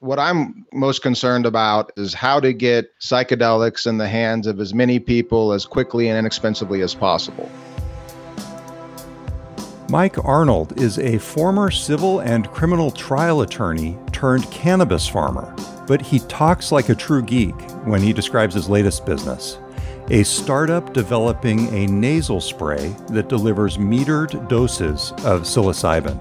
What I'm most concerned about is how to get psychedelics in the hands of as many people as quickly and inexpensively as possible. Mike Arnold is a former civil and criminal trial attorney turned cannabis farmer, but he talks like a true geek when he describes his latest business a startup developing a nasal spray that delivers metered doses of psilocybin.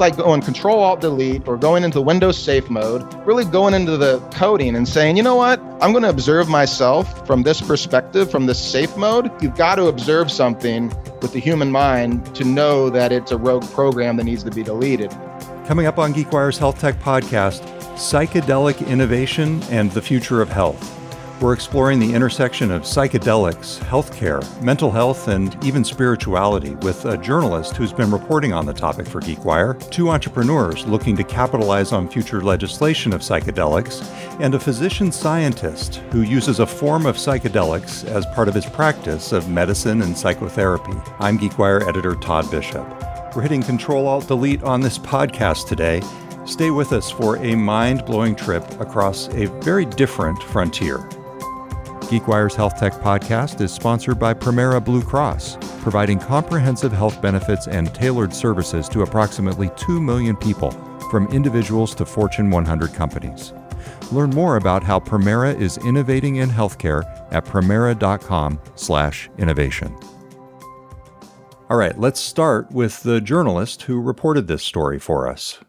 Like going Control Alt Delete or going into Windows Safe mode, really going into the coding and saying, you know what, I'm going to observe myself from this perspective, from this safe mode. You've got to observe something with the human mind to know that it's a rogue program that needs to be deleted. Coming up on GeekWire's Health Tech podcast, psychedelic innovation and the future of health. We're exploring the intersection of psychedelics, healthcare, mental health, and even spirituality with a journalist who's been reporting on the topic for GeekWire, two entrepreneurs looking to capitalize on future legislation of psychedelics, and a physician scientist who uses a form of psychedelics as part of his practice of medicine and psychotherapy. I'm GeekWire editor Todd Bishop. We're hitting Control Alt Delete on this podcast today. Stay with us for a mind blowing trip across a very different frontier. GeekWire's Health Tech podcast is sponsored by Premera Blue Cross, providing comprehensive health benefits and tailored services to approximately 2 million people, from individuals to Fortune 100 companies. Learn more about how Premera is innovating in healthcare at premera.com/innovation. All right, let's start with the journalist who reported this story for us.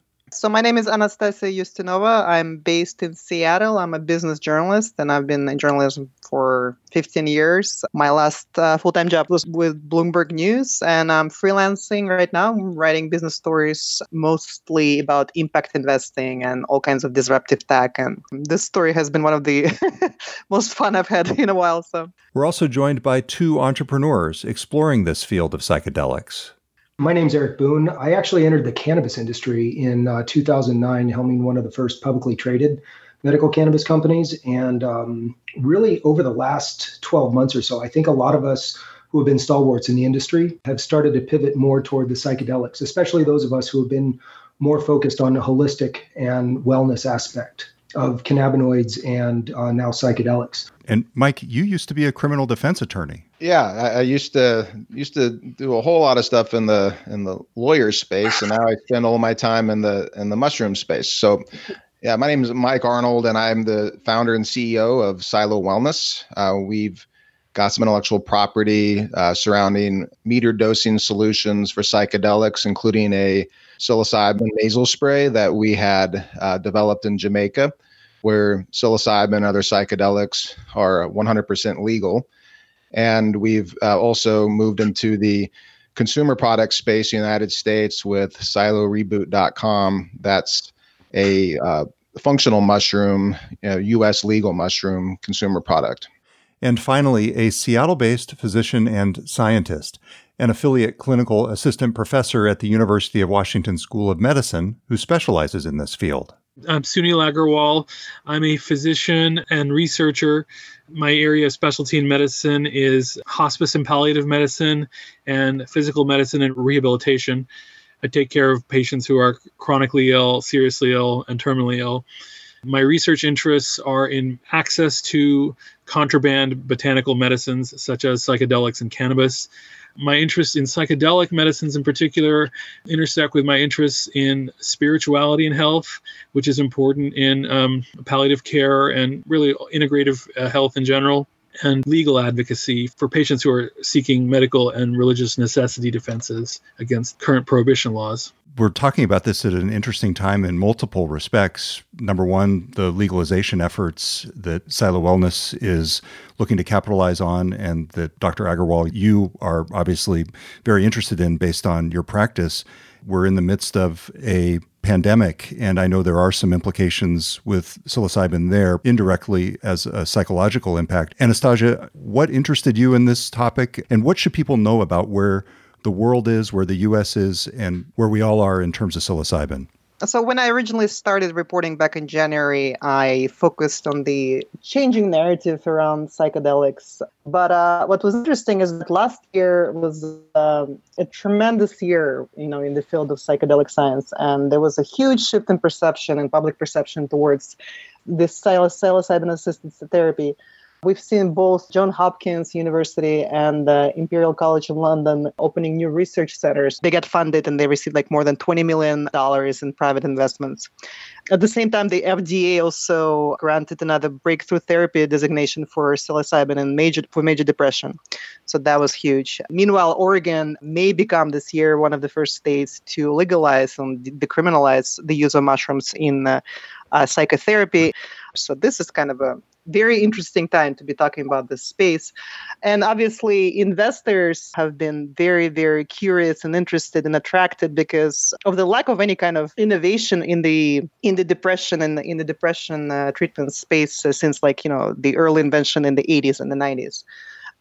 So my name is Anastasia Ustinova. I'm based in Seattle. I'm a business journalist, and I've been in journalism for 15 years. My last uh, full-time job was with Bloomberg News, and I'm freelancing right now. I'm writing business stories mostly about impact investing and all kinds of disruptive tech. And this story has been one of the most fun I've had in a while. So we're also joined by two entrepreneurs exploring this field of psychedelics. My name's Eric Boone. I actually entered the cannabis industry in uh, 2009, helming one of the first publicly traded medical cannabis companies. And um, really, over the last 12 months or so, I think a lot of us who have been stalwarts in the industry have started to pivot more toward the psychedelics, especially those of us who have been more focused on the holistic and wellness aspect of cannabinoids and uh, now psychedelics. And Mike, you used to be a criminal defense attorney. Yeah, I, I, used to used to do a whole lot of stuff in the in the lawyer space, and now I spend all my time in the in the mushroom space. So, yeah, my name is Mike Arnold, and I'm the founder and CEO of Silo Wellness. Uh, we've got some intellectual property uh, surrounding meter dosing solutions for psychedelics, including a psilocybin nasal spray that we had uh, developed in Jamaica, where psilocybin and other psychedelics are 100% legal. And we've uh, also moved into the consumer product space in the United States with siloreboot.com. That's a uh, functional mushroom, you know, U.S. legal mushroom consumer product. And finally, a Seattle based physician and scientist an affiliate clinical assistant professor at the University of Washington School of Medicine who specializes in this field. I'm Sunil Aggarwal. I'm a physician and researcher. My area of specialty in medicine is hospice and palliative medicine and physical medicine and rehabilitation. I take care of patients who are chronically ill, seriously ill, and terminally ill. My research interests are in access to contraband botanical medicines such as psychedelics and cannabis, my interest in psychedelic medicines in particular intersect with my interests in spirituality and health, which is important in um, palliative care and really integrative uh, health in general and legal advocacy for patients who are seeking medical and religious necessity defenses against current prohibition laws we're talking about this at an interesting time in multiple respects. Number one, the legalization efforts that Silo Wellness is looking to capitalize on, and that Dr. Aggarwal, you are obviously very interested in based on your practice. We're in the midst of a pandemic, and I know there are some implications with psilocybin there indirectly as a psychological impact. Anastasia, what interested you in this topic, and what should people know about where the world is, where the U.S. is, and where we all are in terms of psilocybin? So, when I originally started reporting back in January, I focused on the changing narrative around psychedelics. But uh, what was interesting is that last year was um, a tremendous year, you know, in the field of psychedelic science, and there was a huge shift in perception and public perception towards this psilocybin-assisted therapy. We've seen both Johns Hopkins University and the Imperial College of London opening new research centers. They get funded and they receive like more than $20 million in private investments. At the same time, the FDA also granted another breakthrough therapy designation for psilocybin in major, for major depression. So that was huge. Meanwhile, Oregon may become this year one of the first states to legalize and decriminalize the use of mushrooms in uh, uh, psychotherapy. So this is kind of a very interesting time to be talking about this space. And obviously, investors have been very, very curious and interested and attracted because of the lack of any kind of innovation in the in the depression and in the depression uh, treatment space uh, since like you know the early invention in the 80s and the 90s.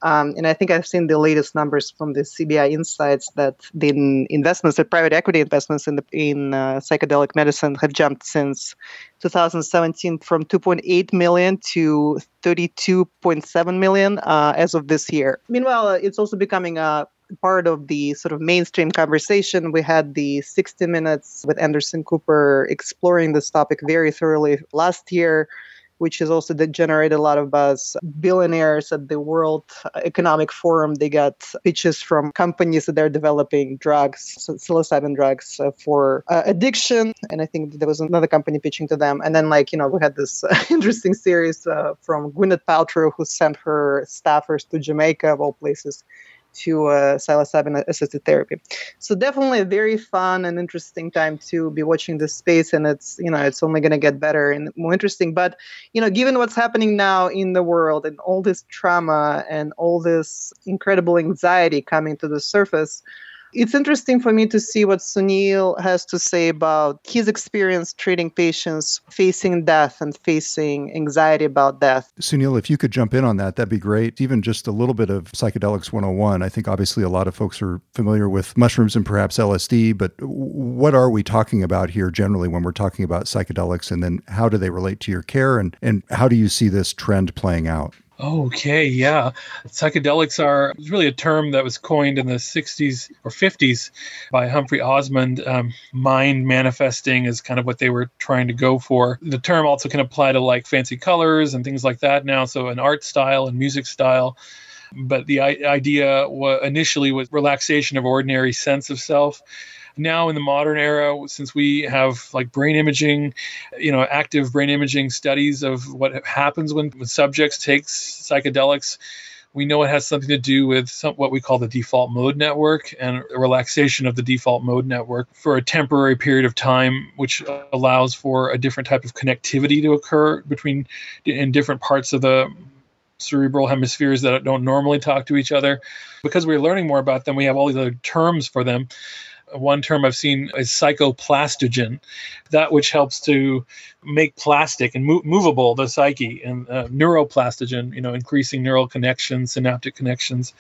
Um, and I think I've seen the latest numbers from the CB Insights that the investments, the private equity investments in the, in uh, psychedelic medicine have jumped since 2017 from 2.8 million to 32.7 million uh, as of this year. Meanwhile, uh, it's also becoming a part of the sort of mainstream conversation. We had the 60 Minutes with Anderson Cooper exploring this topic very thoroughly last year which has also that generated a lot of buzz. Billionaires at the World Economic Forum, they got pitches from companies that are developing drugs, psilocybin drugs uh, for uh, addiction. And I think there was another company pitching to them. And then, like, you know, we had this uh, interesting series uh, from Gwyneth Paltrow, who sent her staffers to Jamaica, of all places to uh, psilocybin assisted therapy. So definitely a very fun and interesting time to be watching this space, and it's you know it's only going to get better and more interesting. But you know, given what's happening now in the world and all this trauma and all this incredible anxiety coming to the surface, it's interesting for me to see what Sunil has to say about his experience treating patients facing death and facing anxiety about death. Sunil, if you could jump in on that, that'd be great. Even just a little bit of psychedelics 101. I think obviously a lot of folks are familiar with mushrooms and perhaps LSD, but what are we talking about here generally when we're talking about psychedelics? And then how do they relate to your care? And, and how do you see this trend playing out? Okay, yeah. Psychedelics are really a term that was coined in the 60s or 50s by Humphrey Osmond. Um, mind manifesting is kind of what they were trying to go for. The term also can apply to like fancy colors and things like that now, so an art style and music style. But the idea initially was relaxation of ordinary sense of self. Now in the modern era, since we have like brain imaging, you know, active brain imaging studies of what happens when, when subjects take psychedelics, we know it has something to do with some, what we call the default mode network and relaxation of the default mode network for a temporary period of time, which allows for a different type of connectivity to occur between in different parts of the cerebral hemispheres that don't normally talk to each other. Because we're learning more about them, we have all these other terms for them one term I've seen is psychoplastogen, that which helps to make plastic and mo- movable the psyche, and uh, neuroplastogen, you know, increasing neural connections, synaptic connections.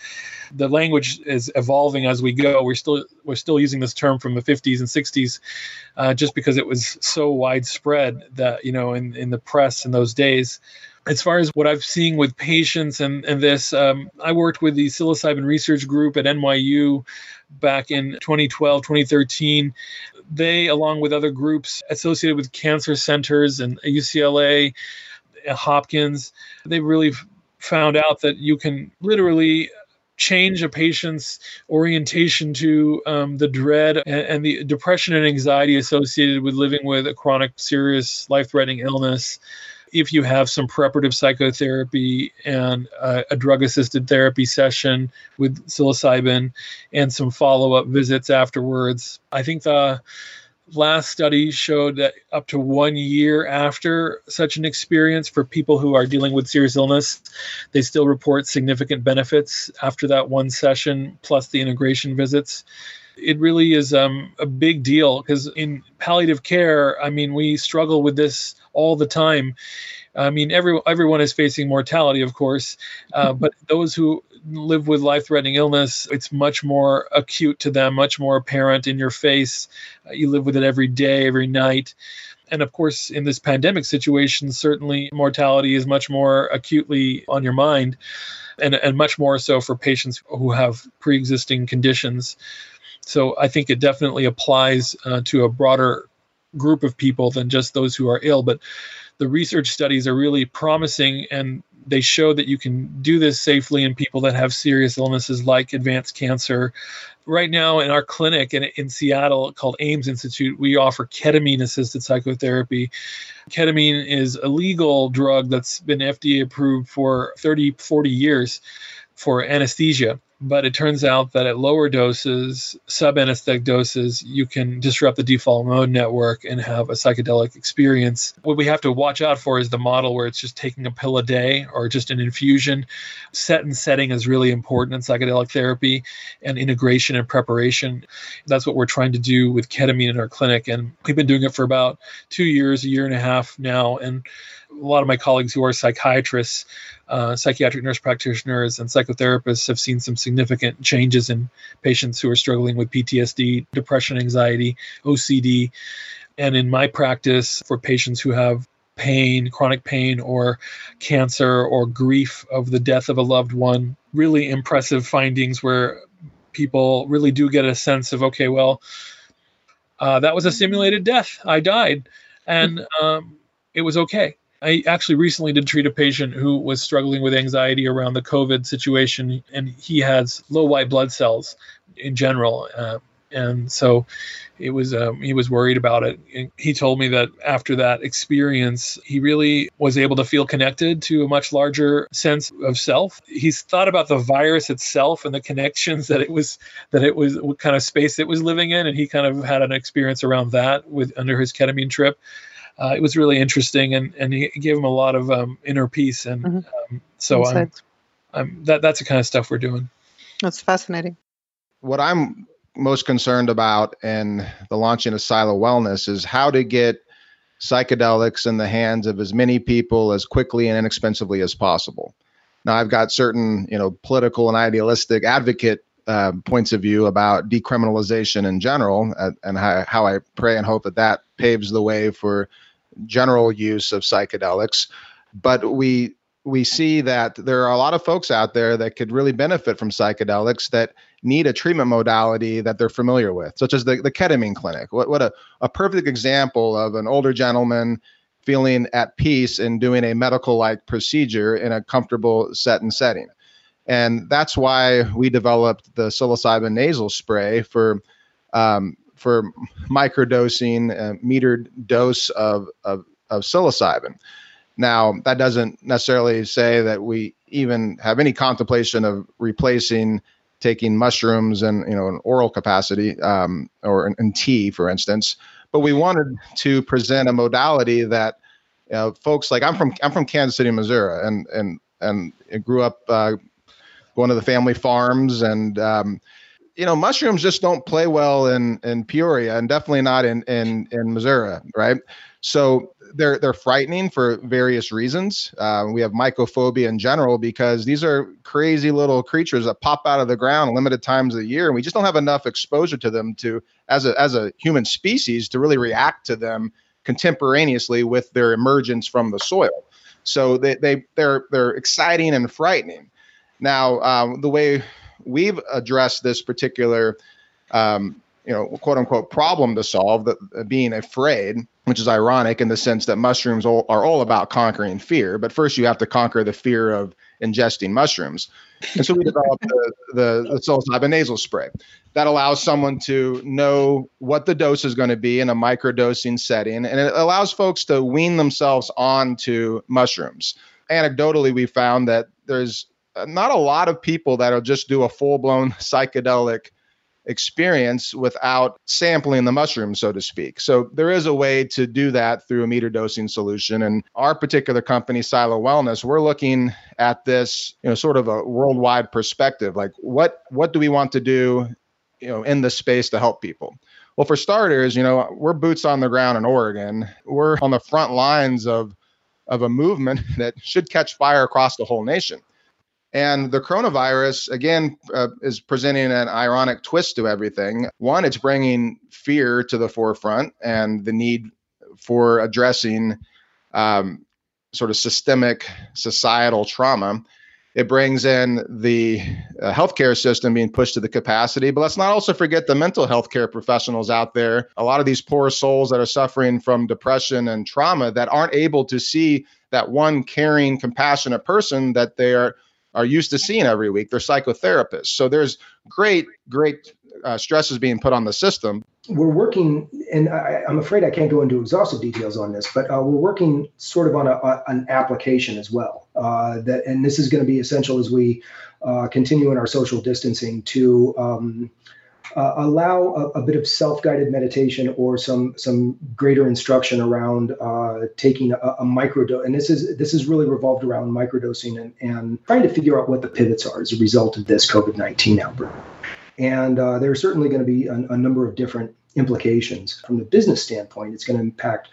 The language is evolving as we go. We're still we're still using this term from the 50s and 60s, uh, just because it was so widespread that you know in in the press in those days as far as what I've seen with patients and, and this, um, I worked with the psilocybin research group at NYU back in 2012, 2013. They, along with other groups associated with cancer centers and UCLA, Hopkins, they really found out that you can literally change a patient's orientation to um, the dread and, and, the depression and anxiety associated with living with a chronic, serious, life threatening illness if you have some preparative psychotherapy and a, a drug assisted therapy session with psilocybin and some follow up visits afterwards. I think the last study showed that up to one year after such an experience for people who are dealing with serious illness, they still report significant benefits after that one session plus the integration visits it really is um, a big deal because in palliative care, I mean, we struggle with this all the time. I mean, every, everyone is facing mortality, of course, uh, but those who live with life threatening illness, it's much more acute to them, much more apparent in your face. Uh, you live with it every day, every night. And of course, in this pandemic situation, certainly mortality is much more acutely on your mind, and, and much more so for patients who have pre existing conditions. So I think it definitely applies uh, to a broader group of people than just those who are ill. But the research studies are really promising and they show that you can do this safely in people that have serious illnesses like advanced cancer. Right now, in our clinic in, in Seattle called AIMS Institute, we offer ketamine assisted psychotherapy. Ketamine is a legal drug that's been FDA approved for 30, 40 years for anesthesia but it turns out that at lower doses, sub-anesthetic doses, you can disrupt the default mode network and have a psychedelic experience. What we have to watch out for is the model where it's just taking a pill a day or just an infusion. Set and setting is really important in psychedelic therapy and integration and preparation. That's what we're trying to do with ketamine in our clinic. And we've been doing it for about two years, a year and a half now. And a lot of my colleagues who are psychiatrists, uh, psychiatric nurse practitioners, and psychotherapists have seen some significant changes in patients who are struggling with PTSD, depression, anxiety, OCD. And in my practice, for patients who have pain, chronic pain, or cancer, or grief of the death of a loved one, really impressive findings where people really do get a sense of, okay, well, uh, that was a simulated death. I died. And um, it was okay. I actually recently did treat a patient who was struggling with anxiety around the COVID situation, and he has low white blood cells in general. Uh, and so it was um, he was worried about it and he told me that after that experience he really was able to feel connected to a much larger sense of self he's thought about the virus itself and the connections that it was that it was what kind of space it was living in and he kind of had an experience around that with under his ketamine trip uh, it was really interesting and, and he gave him a lot of um, inner peace. And mm-hmm. um, so I'm, I'm, that, that's the kind of stuff we're doing. That's fascinating. What I'm most concerned about in the launching of Silo Wellness is how to get psychedelics in the hands of as many people as quickly and inexpensively as possible. Now, I've got certain, you know, political and idealistic advocate uh, points of view about decriminalization in general, uh, and how, how I pray and hope that that paves the way for general use of psychedelics, but we we see that there are a lot of folks out there that could really benefit from psychedelics that need a treatment modality that they're familiar with, such as the, the ketamine clinic. What, what a, a perfect example of an older gentleman feeling at peace and doing a medical like procedure in a comfortable set and setting. And that's why we developed the psilocybin nasal spray for um, for microdosing, a metered dose of, of, of psilocybin. Now, that doesn't necessarily say that we even have any contemplation of replacing taking mushrooms and you know an oral capacity um, or in, in, tea, for instance. But we wanted to present a modality that folks like I'm from I'm from Kansas City, Missouri, and and and grew up uh, going to the family farms and um, you know, mushrooms just don't play well in in Peoria and definitely not in in in Missouri, right? So they're they're frightening for various reasons. Uh, we have mycophobia in general because these are crazy little creatures that pop out of the ground limited times a year, and we just don't have enough exposure to them to as a as a human species to really react to them contemporaneously with their emergence from the soil. So they they they're they're exciting and frightening. Now, um, the way we've addressed this particular, um, you know, quote unquote problem to solve, that uh, being afraid, which is ironic in the sense that mushrooms all, are all about conquering fear. But first, you have to conquer the fear of ingesting mushrooms. And so we developed the, the, the psilocybin nasal spray that allows someone to know what the dose is going to be in a microdosing setting. And it allows folks to wean themselves onto mushrooms. Anecdotally, we found that there's not a lot of people that'll just do a full blown psychedelic experience without sampling the mushroom, so to speak. So there is a way to do that through a meter dosing solution. And our particular company, Silo Wellness, we're looking at this, you know, sort of a worldwide perspective. Like what what do we want to do, you know, in this space to help people? Well, for starters, you know, we're boots on the ground in Oregon. We're on the front lines of of a movement that should catch fire across the whole nation And the coronavirus, again, uh, is presenting an ironic twist to everything. One, it's bringing fear to the forefront and the need for addressing um, sort of systemic societal trauma. It brings in the uh, healthcare system being pushed to the capacity, but let's not also forget the mental health care professionals out there. A lot of these poor souls that are suffering from depression and trauma that aren't able to see that one caring, compassionate person that they are are used to seeing every week. They're psychotherapists. So there's great, great uh, being put on the system. We're working, and I, am afraid I can't go into exhaustive details on this, but uh, we're working sort of on a, a, an application as well. Uh, that, and this is going to be essential as we uh, continue in our social distancing to um, uh, allow a, a, bit of self-guided meditation or some some greater instruction around uh, taking a, a microdose. And this is this is really revolved around microdosing and, and trying to figure out what the pivots are as a result of this COVID-19 outbreak. And uh, there are certainly going to be a, a, number of different implications. From the business standpoint, it's going to impact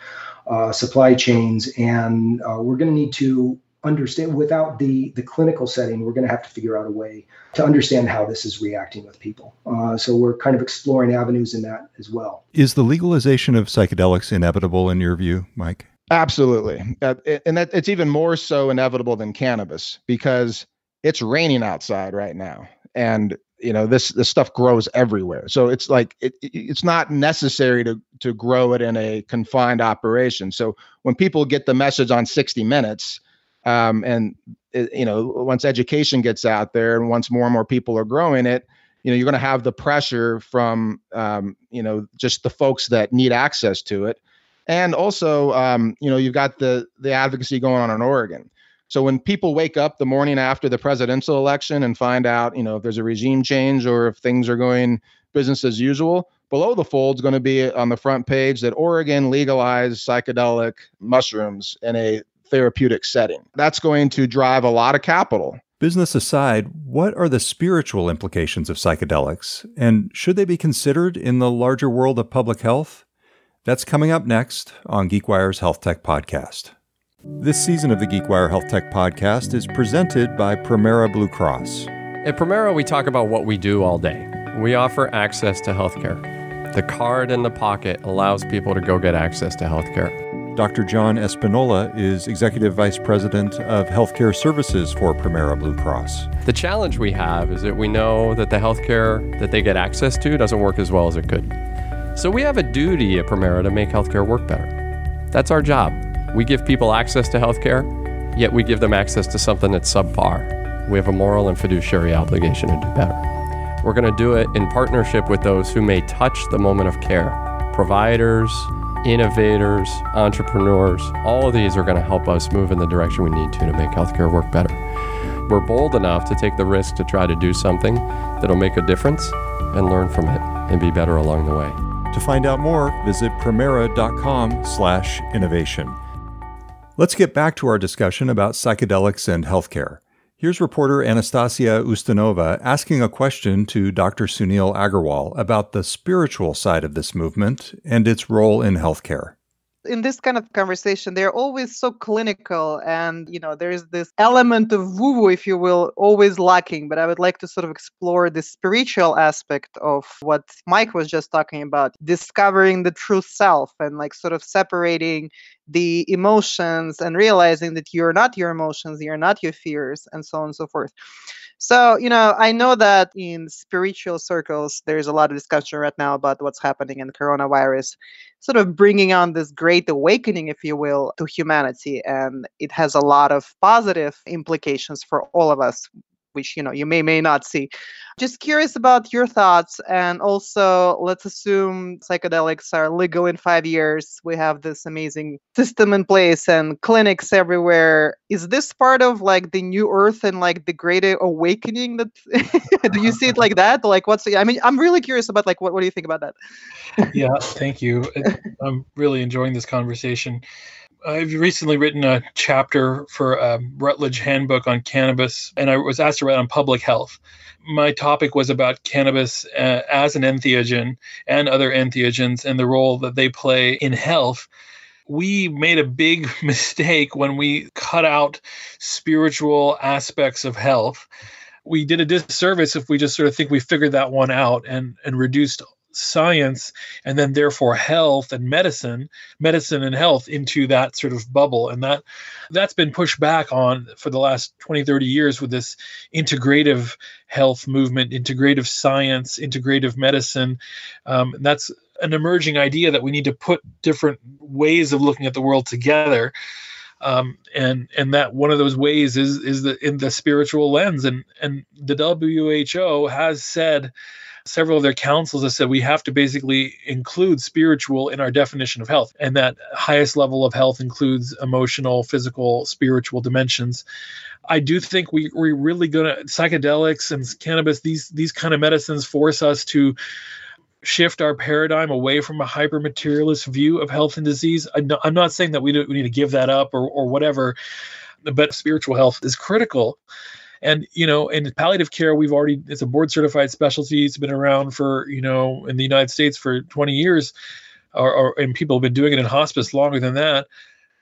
uh, supply chains, and uh, we're going to need to understand without the the clinical setting we're going to have to figure out a way to understand how this is reacting with people. Uh, so we're kind of exploring avenues in that as well. Is the legalization of psychedelics inevitable in your view mike? Absolutely. Uh, and that it's even more so inevitable than cannabis because it's raining outside right now. And you know this this stuff grows everywhere. So it's like it, it's not necessary to to grow it in a confined operation. So when people get the message on 60 minutes um, and it, you know once education gets out there and once more and more people are growing it you know you're going to have the pressure from um, you know just the folks that need access to it. And also um, you know you've got the the advocacy going on in oregon. So when people wake up the morning after the presidential election and find out, you know, if there's a regime change or if things are going business as usual, below the fold is going to be on the front page that Oregon legalized psychedelic mushrooms in a therapeutic setting. That's going to drive a lot of capital. Business aside, what are the spiritual implications of psychedelics? And should they be considered in the larger world of public health? That's coming up next on GeekWire's Health Tech Podcast. This season of the GeekWire Health Tech Podcast is presented by Premera Blue Cross. At Premera, we talk about what we do all day. We offer access to healthcare. The card in the pocket allows people to go get access to healthcare. Dr. John Espinola is Executive Vice President of Healthcare Services for Premera Blue Cross. The challenge we have is that we know that the healthcare that they get access to doesn't work as well as it could. So we have a duty at Premera to make healthcare work better. That's our job. We give people access to healthcare, yet we give them access to something that's subpar. We have a moral and fiduciary obligation to do better. We're going to do it in partnership with those who may touch the moment of care providers, innovators, entrepreneurs. All of these are going to help us move in the direction we need to to make healthcare work better. We're bold enough to take the risk to try to do something that'll make a difference and learn from it and be better along the way. To find out more, visit premera.com/innovation. Let's get back to our discussion about psychedelics and healthcare. Here's reporter Anastasia Ustinova asking a question to Dr. Sunil Aggarwal about the spiritual side of this movement and its role in healthcare in this kind of conversation they're always so clinical and you know there's this element of woo woo if you will always lacking but i would like to sort of explore the spiritual aspect of what mike was just talking about discovering the true self and like sort of separating the emotions and realizing that you're not your emotions you're not your fears and so on and so forth so, you know, I know that in spiritual circles, there's a lot of discussion right now about what's happening in coronavirus, sort of bringing on this great awakening, if you will, to humanity. And it has a lot of positive implications for all of us, which you know you may may not see. Just curious about your thoughts and also let's assume psychedelics are legal in five years. We have this amazing system in place and clinics everywhere. Is this part of like the new earth and like the greater awakening that do you see it like that? Like what's i mean i'm really curious about like what, what do you think about that? Yeah thank you. I'm really enjoying this conversation I've recently written a chapter for a Routledge Handbook on cannabis, and I was asked to write on public health. My topic was about cannabis uh, as an entheogen and other entheogens and the role that they play in health. we made a big mistake when we cut out spiritual aspects of health. We did a disservice if we just sort of think we figured that one out and, and reduced science and then therefore health and medicine medicine and health into that sort of bubble. And that that's been pushed back on for the last 20 30 years with this integrative health movement integrative science integrative medicine. Um, that's an emerging idea that we need to put different ways of looking at the world together. Um, and and that one of those ways is is the in the spiritual lens. And and the WHO has said several of their councils have said we have to basically include spiritual in our definition of health and that highest level of health includes emotional physical spiritual dimensions i do think we, we're really going to psychedelics and cannabis these these kind of medicines force us to shift our paradigm away from a hyper materialist view of health and disease. I'm not, saying that we, we need to give that up or, or whatever, but spiritual health is critical. And you know, in palliative care, we've already it's a board certified specialty. It's been around for you know in the United States for 20 years, or, or and people have been doing it in hospice longer than that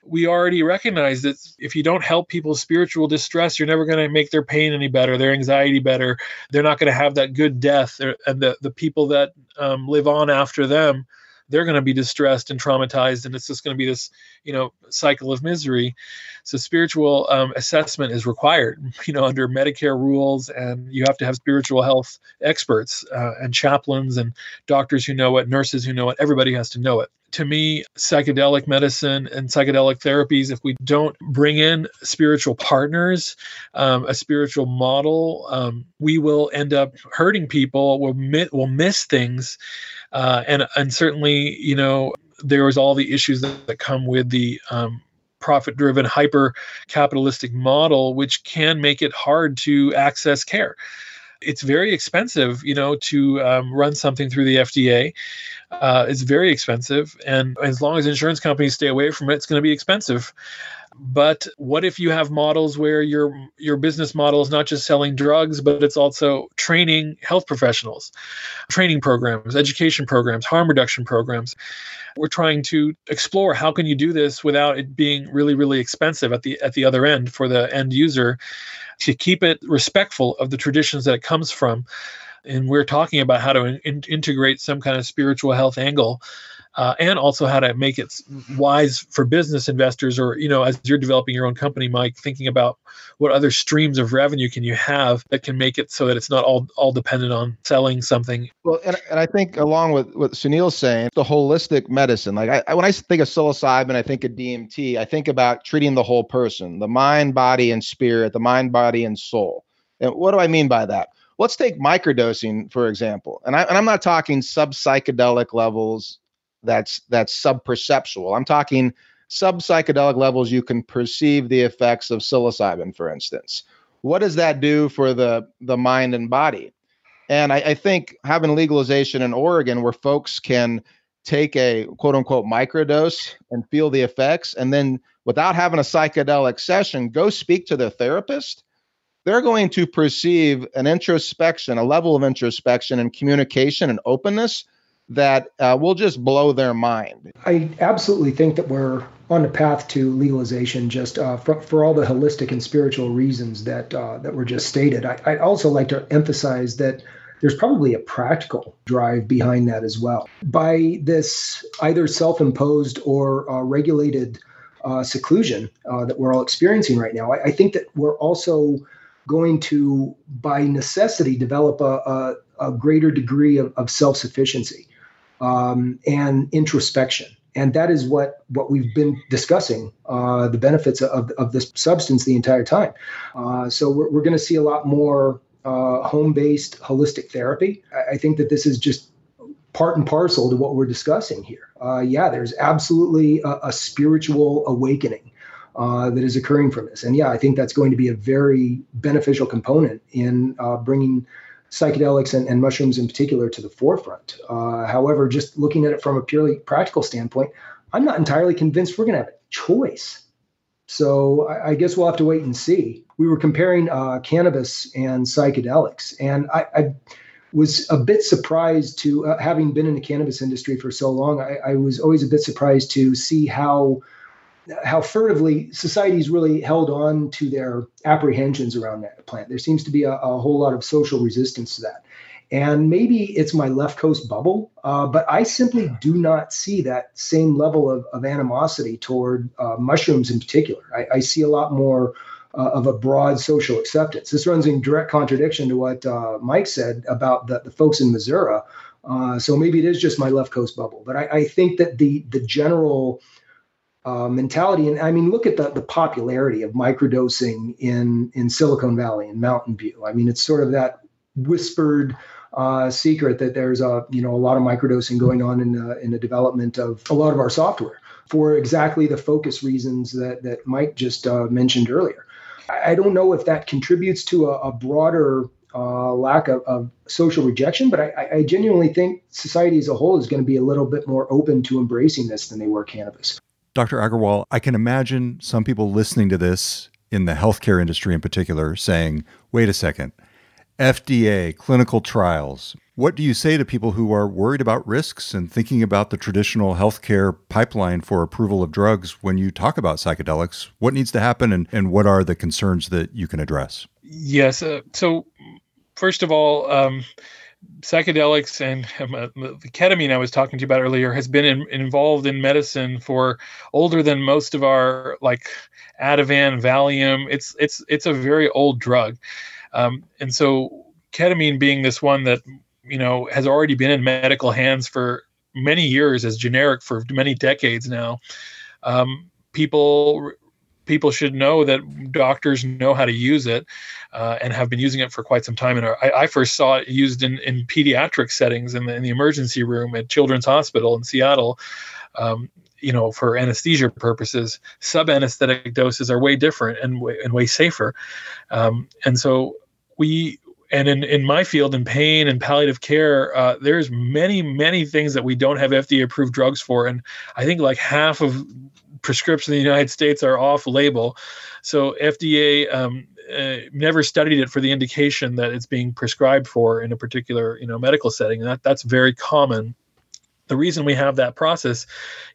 we already recognize that if you don't help people's spiritual distress, you're never going to make their pain any better, their anxiety better. They're not going to have that good death. And the, the people that um, live on after them, they're going to be distressed and traumatized. And it's just going to be this, you know, cycle of misery. So spiritual um, assessment is required, you know, under Medicare rules. And you have to have spiritual health experts uh, and chaplains and doctors who know it, nurses who know it. Everybody has to know it to me, psychedelic medicine and psychedelic therapies, if we don't bring in spiritual partners, um, a spiritual model, um, we will end up hurting people. We'll, mi- we'll miss things. Uh, and, and certainly, you know, there was all the issues that, that come with the um, profit driven hyper capitalistic model, which can make it hard to access care it's very expensive, you know, to um, run something through the FDA. Uh, it's very expensive, and as long as insurance companies stay away from it, it's going to be expensive. But what if you have models where your your business model is not just selling drugs, but it's also training health professionals, training programs, education programs, harm reduction programs. We're trying to explore how can you do this without it being really really expensive at the at the other end for the end user to keep it respectful of the traditions that it comes from and we're talking about how to in- integrate some kind of spiritual health angle uh, and also how to make it wise for business investors or you know as you're developing your own company mike thinking about what other streams of revenue can you have that can make it so that it's not all all dependent on selling something. Well and, and i think along with what sunil's saying the holistic medicine like I, I, when i think of psilocybin i think of dmt i think about treating the whole person the mind body and spirit the mind body and soul. And what do i mean by that? Let's take microdosing for example. And, I, and i'm not talking sub psychedelic levels that's that's sub perceptual i'm talking sub psychedelic levels you can perceive the effects of psilocybin for instance. What does that do for the the mind and body? And I, I think having legalization in oregon where folks can take a quote unquote microdose and feel the effects and then without having a psychedelic session go speak to their therapist they're going to perceive an introspection, a level of introspection and communication and openness that uh, will just blow their mind. I absolutely think that we're on the path to legalization, just uh, for, for all the holistic and spiritual reasons that uh, that were just stated. I, I'd also like to emphasize that there's probably a practical drive behind that as well. By this either self-imposed or uh, regulated uh, seclusion uh, that we're all experiencing right now, I, I think that we're also going to, by necessity, develop a, a, a greater degree of, of self sufficiency um, and introspection. And that is what, what we've been discussing uh, the benefits of, of this substance the entire time. Uh, so we're, we're going to see a lot more uh, home based holistic therapy. I, I, think that this is just part and parcel to what we're discussing here. Uh, yeah, there's absolutely a, a spiritual awakening uh, that is occurring from this. And yeah, I think that's going to be a very beneficial component in uh, bringing psychedelics and, and, mushrooms in particular to the forefront. Uh, however, just looking at it from a purely practical standpoint, I'm not entirely convinced we're going to have a choice. So I, I, guess we'll have to wait and see. We were comparing uh, cannabis and psychedelics, and I, I was a bit surprised to, uh, having been in the cannabis industry for so long, I, I was always a bit surprised to see how how furtively society's really held on to their apprehensions around that plant. There seems to be a, a whole lot of social resistance to that. And maybe it's my left coast bubble, uh, but I simply do not see that same level of, of animosity toward uh, mushrooms in particular. I, I, see a lot more uh, of a broad social acceptance. This runs in direct contradiction to what uh, Mike said about the, the folks in Missouri. Uh, so maybe it is just my left coast bubble, but I, I think that the the general uh, mentality. And I mean, look at the, the popularity of microdosing in, in Silicon Valley and Mountain View. I mean, it's sort of that whispered uh, secret that there's a you know a lot of microdosing going on in the, in the development of a lot of our software for exactly the focus reasons that that Mike just uh, mentioned earlier. I don't know if that contributes to a, a broader uh, lack of, of, social rejection, but I, I, genuinely think society as a whole is going to be a little bit more open to embracing this than they were cannabis. Dr. Aggarwal, I can imagine some people listening to this in the healthcare industry in particular saying, wait a second, FDA, clinical trials. What do you say to people who are worried about risks and thinking about the traditional healthcare pipeline for approval of drugs when you talk about psychedelics? What needs to happen and, and what are the concerns that you can address? Yes. Uh, so, first of all, um, psychedelics and uh, the ketamine I was talking to you about earlier has been in, involved in medicine for older than most of our like Ativan, Valium. It's it's it's a very old drug, um, and so ketamine being this one that you know has already been in medical hands for many years as generic for many decades now. Um, people people should know that doctors know how to use it uh, and have been using it for quite some time. And I, I first saw it used in, in pediatric settings in the, in the emergency room at Children's Hospital in Seattle. Um, you know, for anesthesia purposes, sub anesthetic doses are way different and way, and way safer. Um, and so we and in, in my field in pain and palliative care uh, there's many many things that we don't have fda approved drugs for and i think like half of prescriptions in the United States are off label. So FDA um, uh, never studied it for the indication that it's being prescribed for in a particular you know medical setting. And that, that's very common. The reason we have that process,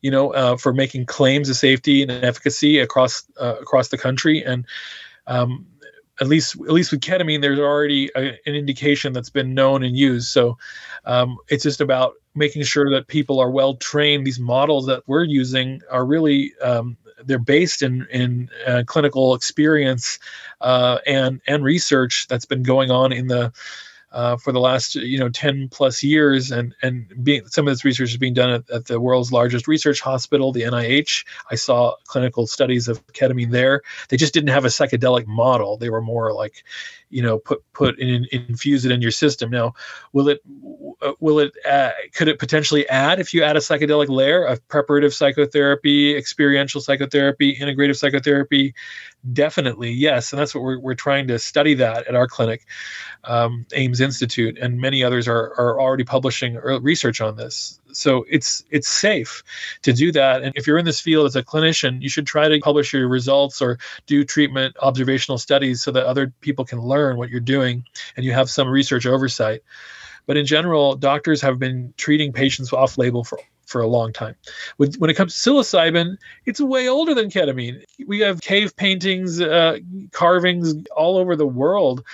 you know, uh, for making claims of safety and efficacy across uh, across the country, and um, at least at least with ketamine, there's already a, an indication that's been known and used. So um, it's just about making sure that people are well trained. These models that we're using are really um, they're based in in uh, clinical experience uh, and and research that's been going on in the uh, for the last you know 10 plus years and and being some of this research is being done at, at, the world's largest research hospital the nih i saw clinical studies of ketamine there. They just didn't have a psychedelic model. They were more like you know put put in infuse it in your system. Now will it will it uh, could it potentially add if you add a psychedelic layer of preparative psychotherapy experiential psychotherapy integrative psychotherapy? Definitely yes and that's what we're, we're trying to study that at our clinic um, AIMS institute and many others are, are already publishing research on this so it's it's safe to do that. And if you're in this field as a clinician you should try to publish your results or do treatment observational studies so that other people can learn what you're doing and you have some research oversight. But in general doctors have been treating patients off label for for a long time. When it comes to psilocybin, it's way older than ketamine. We have cave paintings, uh, carvings all over the world,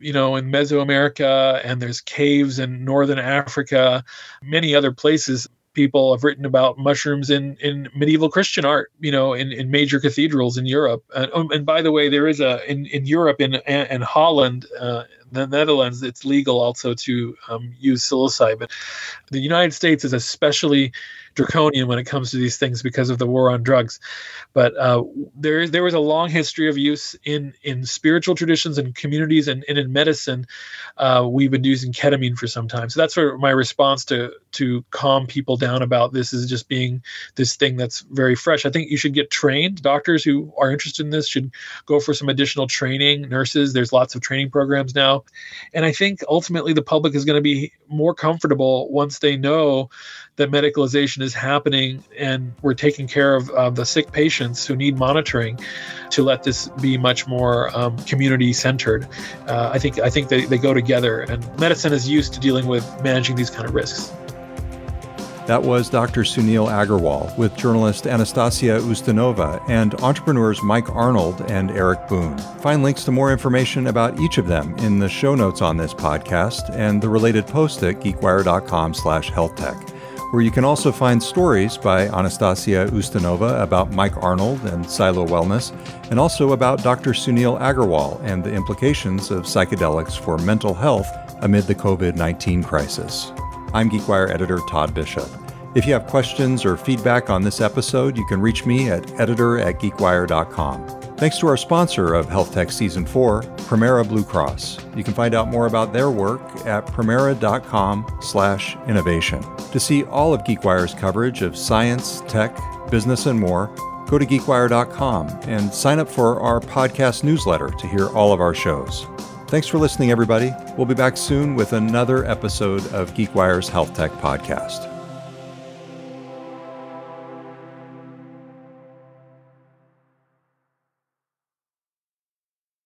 you know, in Mesoamerica, and there's caves in northern Africa, many other places people have written about mushrooms in, in medieval Christian art, you know, in, in major cathedrals in Europe. And, um, and by the way, there is a in, in Europe in in Holland, uh, the Netherlands, it's legal also to um, use psilocybin. The United States is especially draconian when it comes to these things because of the war on drugs. But uh, there there was a long history of use in in spiritual traditions and communities and, and in medicine. Uh, we've been using ketamine for some time. So that's sort of my response to to calm people down about this is just being this thing that's very fresh. I think you should get trained. Doctors who are interested in this should go for some additional training. Nurses, there's lots of training programs now And I think ultimately the public is going to be more comfortable once they know that medicalization is happening and we're taking care of uh, the sick patients who need monitoring to let this be much more um, community centered. Uh, I think I think they, they go together and medicine is used to dealing with managing these kind of risks. That was Dr. Sunil Aggarwal with journalist Anastasia Ustinova and entrepreneurs Mike Arnold and Eric Boone. Find links to more information about each of them in the show notes on this podcast and the related post at geekwire.com slash healthtech, where you can also find stories by Anastasia Ustinova about Mike Arnold and Silo Wellness, and also about Dr. Sunil Aggarwal and the implications of psychedelics for mental health amid the COVID 19 crisis. I'm GeekWire editor Todd Bishop. If you have questions or feedback on this episode, you can reach me at editor at geekwire.com. Thanks to our sponsor of Health Tech Season 4, Premera Blue Cross. You can find out more about their work at premera.com slash innovation. To see all of GeekWire's coverage of science, tech, business, and more, go to geekwire.com and sign up for our podcast newsletter to hear all of our shows. Thanks for listening, everybody. We'll be back soon with another episode of GeekWire's Health Tech Podcast.